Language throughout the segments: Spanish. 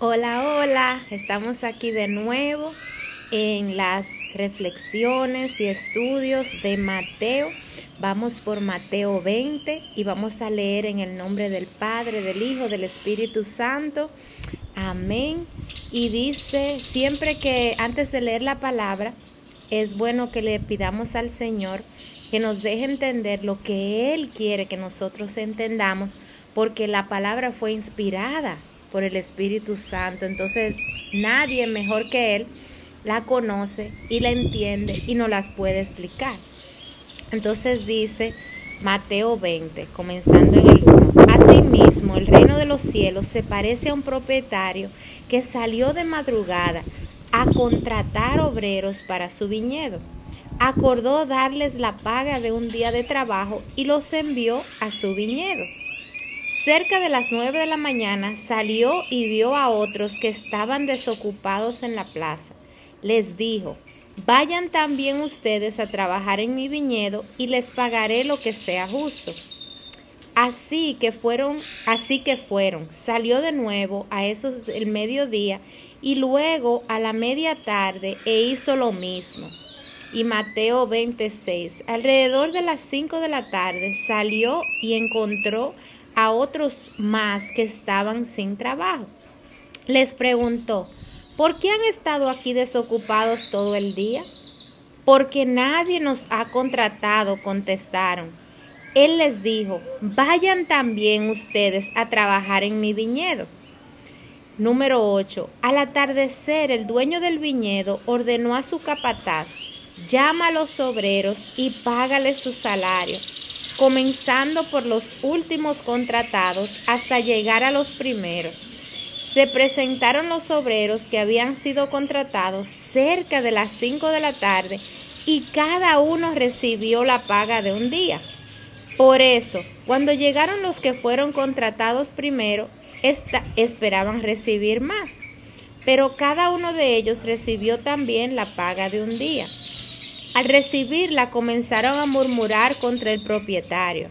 Hola, hola, estamos aquí de nuevo en las reflexiones y estudios de Mateo. Vamos por Mateo 20 y vamos a leer en el nombre del Padre, del Hijo, del Espíritu Santo. Amén. Y dice, siempre que antes de leer la palabra, es bueno que le pidamos al Señor que nos deje entender lo que Él quiere que nosotros entendamos, porque la palabra fue inspirada por el Espíritu Santo. Entonces nadie mejor que Él la conoce y la entiende y no las puede explicar. Entonces dice Mateo 20, comenzando en el 1. Asimismo, el reino de los cielos se parece a un propietario que salió de madrugada a contratar obreros para su viñedo. Acordó darles la paga de un día de trabajo y los envió a su viñedo. Cerca de las nueve de la mañana salió y vio a otros que estaban desocupados en la plaza. Les dijo, vayan también ustedes a trabajar en mi viñedo y les pagaré lo que sea justo. Así que fueron, así que fueron. Salió de nuevo a esos del mediodía y luego a la media tarde e hizo lo mismo. Y Mateo 26, alrededor de las cinco de la tarde, salió y encontró a otros más que estaban sin trabajo. Les preguntó, ¿por qué han estado aquí desocupados todo el día? Porque nadie nos ha contratado, contestaron. Él les dijo, vayan también ustedes a trabajar en mi viñedo. Número 8. Al atardecer, el dueño del viñedo ordenó a su capataz, llama a los obreros y págale su salario comenzando por los últimos contratados hasta llegar a los primeros. Se presentaron los obreros que habían sido contratados cerca de las 5 de la tarde y cada uno recibió la paga de un día. Por eso, cuando llegaron los que fueron contratados primero, esperaban recibir más, pero cada uno de ellos recibió también la paga de un día. Al recibirla comenzaron a murmurar contra el propietario.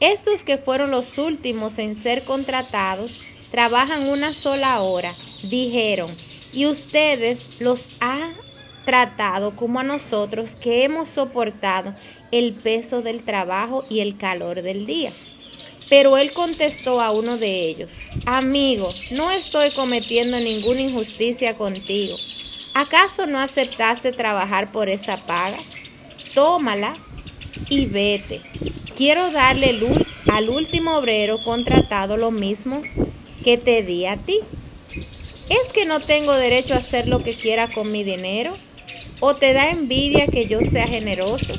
Estos que fueron los últimos en ser contratados trabajan una sola hora, dijeron, y ustedes los han tratado como a nosotros que hemos soportado el peso del trabajo y el calor del día. Pero él contestó a uno de ellos, amigo, no estoy cometiendo ninguna injusticia contigo ¿Acaso no aceptaste trabajar por esa paga? Tómala y vete. Quiero darle al último obrero contratado lo mismo que te di a ti. ¿Es que no tengo derecho a hacer lo que quiera con mi dinero? ¿O te da envidia que yo sea generoso?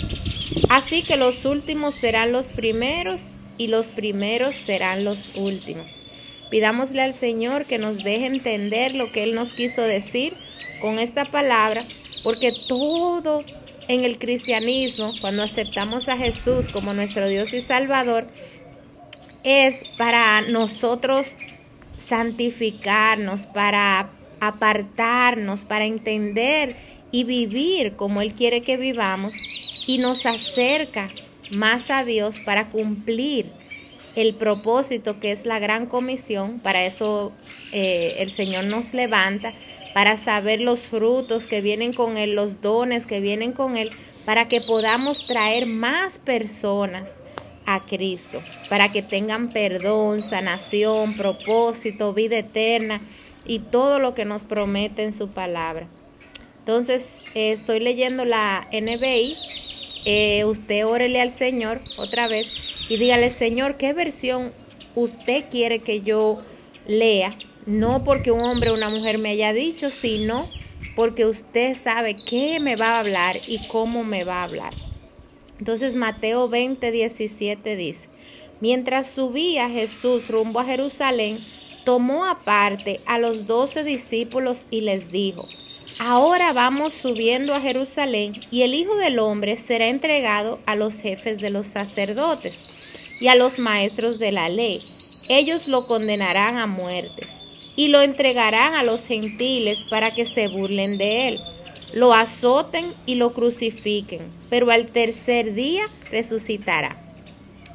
Así que los últimos serán los primeros y los primeros serán los últimos. Pidámosle al Señor que nos deje entender lo que Él nos quiso decir con esta palabra, porque todo en el cristianismo, cuando aceptamos a Jesús como nuestro Dios y Salvador, es para nosotros santificarnos, para apartarnos, para entender y vivir como Él quiere que vivamos y nos acerca más a Dios para cumplir el propósito que es la gran comisión. Para eso eh, el Señor nos levanta para saber los frutos que vienen con Él, los dones que vienen con Él, para que podamos traer más personas a Cristo, para que tengan perdón, sanación, propósito, vida eterna y todo lo que nos promete en su palabra. Entonces, eh, estoy leyendo la NBI. Eh, usted órele al Señor otra vez y dígale, Señor, ¿qué versión usted quiere que yo lea? No porque un hombre o una mujer me haya dicho, sino porque usted sabe qué me va a hablar y cómo me va a hablar. Entonces Mateo 20, 17 dice, mientras subía Jesús rumbo a Jerusalén, tomó aparte a los doce discípulos y les dijo, ahora vamos subiendo a Jerusalén y el Hijo del Hombre será entregado a los jefes de los sacerdotes y a los maestros de la ley. Ellos lo condenarán a muerte y lo entregarán a los gentiles para que se burlen de él, lo azoten y lo crucifiquen, pero al tercer día resucitará.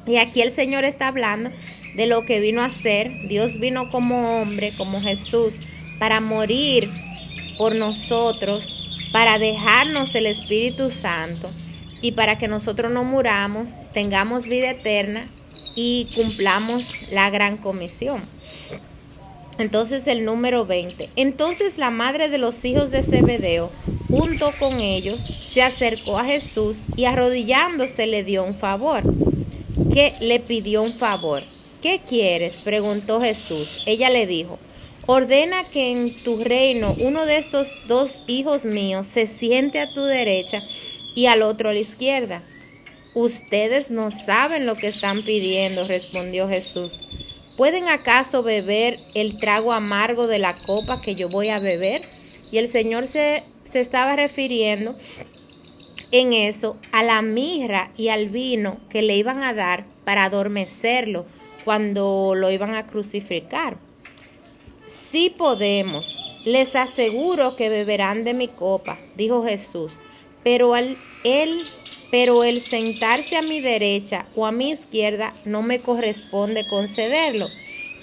Y aquí el Señor está hablando de lo que vino a hacer. Dios vino como hombre, como Jesús, para morir por nosotros, para dejarnos el Espíritu Santo y para que nosotros no muramos, tengamos vida eterna y cumplamos la gran comisión. Entonces el número 20. Entonces la madre de los hijos de Zebedeo, junto con ellos, se acercó a Jesús y arrodillándose le dio un favor. ¿Qué le pidió un favor? ¿Qué quieres? preguntó Jesús. Ella le dijo, ordena que en tu reino uno de estos dos hijos míos se siente a tu derecha y al otro a la izquierda. Ustedes no saben lo que están pidiendo, respondió Jesús. ¿Pueden acaso beber el trago amargo de la copa que yo voy a beber? Y el Señor se, se estaba refiriendo en eso a la mirra y al vino que le iban a dar para adormecerlo cuando lo iban a crucificar. Sí podemos, les aseguro que beberán de mi copa, dijo Jesús, pero al él pero el sentarse a mi derecha o a mi izquierda no me corresponde concederlo.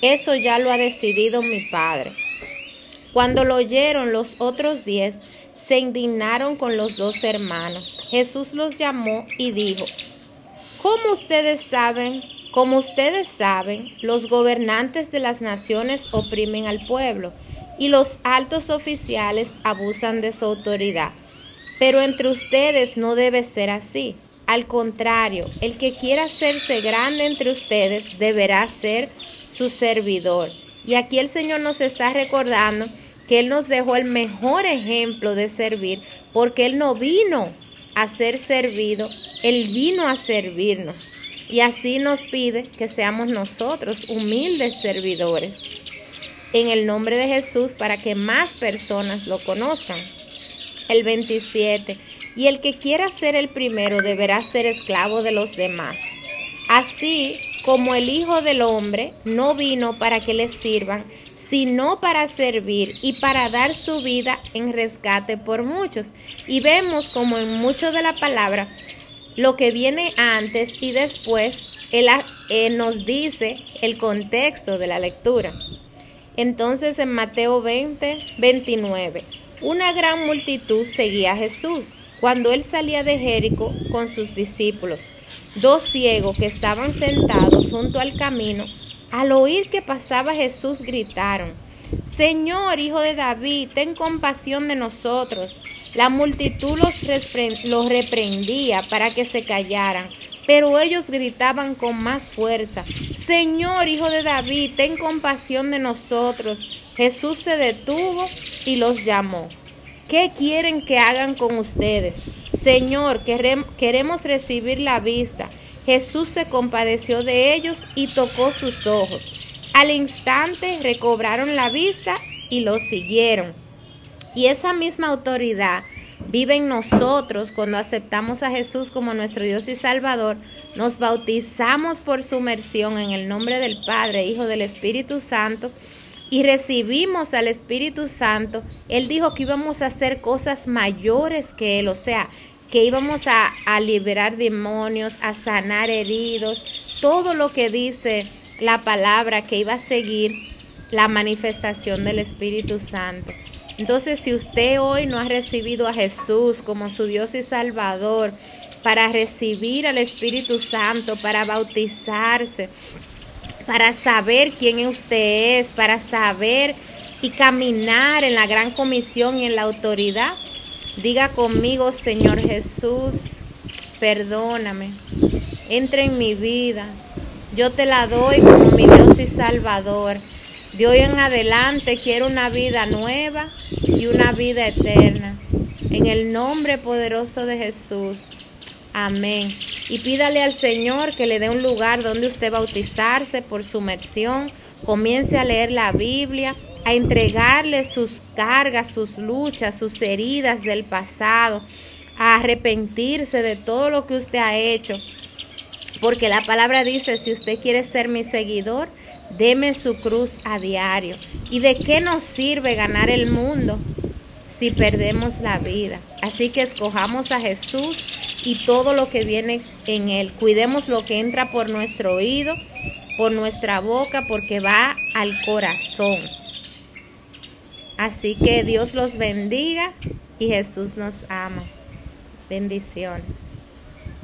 Eso ya lo ha decidido mi Padre. Cuando lo oyeron los otros diez, se indignaron con los dos hermanos. Jesús los llamó y dijo, ¿Cómo ustedes saben, como ustedes saben, los gobernantes de las naciones oprimen al pueblo y los altos oficiales abusan de su autoridad. Pero entre ustedes no debe ser así. Al contrario, el que quiera hacerse grande entre ustedes deberá ser su servidor. Y aquí el Señor nos está recordando que Él nos dejó el mejor ejemplo de servir, porque Él no vino a ser servido, Él vino a servirnos. Y así nos pide que seamos nosotros humildes servidores en el nombre de Jesús para que más personas lo conozcan el 27. Y el que quiera ser el primero deberá ser esclavo de los demás. Así como el Hijo del Hombre no vino para que le sirvan, sino para servir y para dar su vida en rescate por muchos. Y vemos como en mucho de la palabra, lo que viene antes y después, él, nos dice el contexto de la lectura. Entonces en Mateo 20, 29. Una gran multitud seguía a Jesús cuando él salía de Jericó con sus discípulos. Dos ciegos que estaban sentados junto al camino, al oír que pasaba Jesús, gritaron, Señor, hijo de David, ten compasión de nosotros. La multitud los, los reprendía para que se callaran, pero ellos gritaban con más fuerza, Señor, hijo de David, ten compasión de nosotros. Jesús se detuvo y los llamó. ¿Qué quieren que hagan con ustedes? Señor, queremos recibir la vista. Jesús se compadeció de ellos y tocó sus ojos. Al instante recobraron la vista y lo siguieron. Y esa misma autoridad vive en nosotros cuando aceptamos a Jesús como nuestro Dios y Salvador, nos bautizamos por sumersión en el nombre del Padre, Hijo del Espíritu Santo y recibimos al Espíritu Santo, Él dijo que íbamos a hacer cosas mayores que Él, o sea, que íbamos a, liberar demonios, a sanar heridos, todo lo que dice la palabra que iba a seguir la manifestación del Espíritu Santo. Entonces, si usted hoy no ha recibido a Jesús como su Dios y Salvador, para recibir al Espíritu Santo, para bautizarse, para saber quién usted es, para saber y caminar en la gran comisión y en la autoridad. Diga conmigo, Señor Jesús, perdóname, entra en mi vida. Yo te la doy como mi Dios y Salvador. De hoy en adelante quiero una vida nueva y una vida eterna. En el nombre poderoso de Jesús. Amén. Y pídale al Señor que le dé un lugar donde usted bautizarse por sumersión. Comience a leer la Biblia, a entregarle sus cargas, sus luchas, sus heridas del pasado, a arrepentirse de todo lo que usted ha hecho. Porque la palabra dice, si usted quiere ser mi seguidor, deme su cruz a diario. ¿Y de qué nos sirve ganar el mundo si perdemos la vida? Así que escojamos a Jesús y todo lo que viene en él. Cuidemos lo que entra por nuestro oído, por nuestra boca, porque va al corazón. Así que Dios los bendiga y Jesús nos ama. Bendiciones.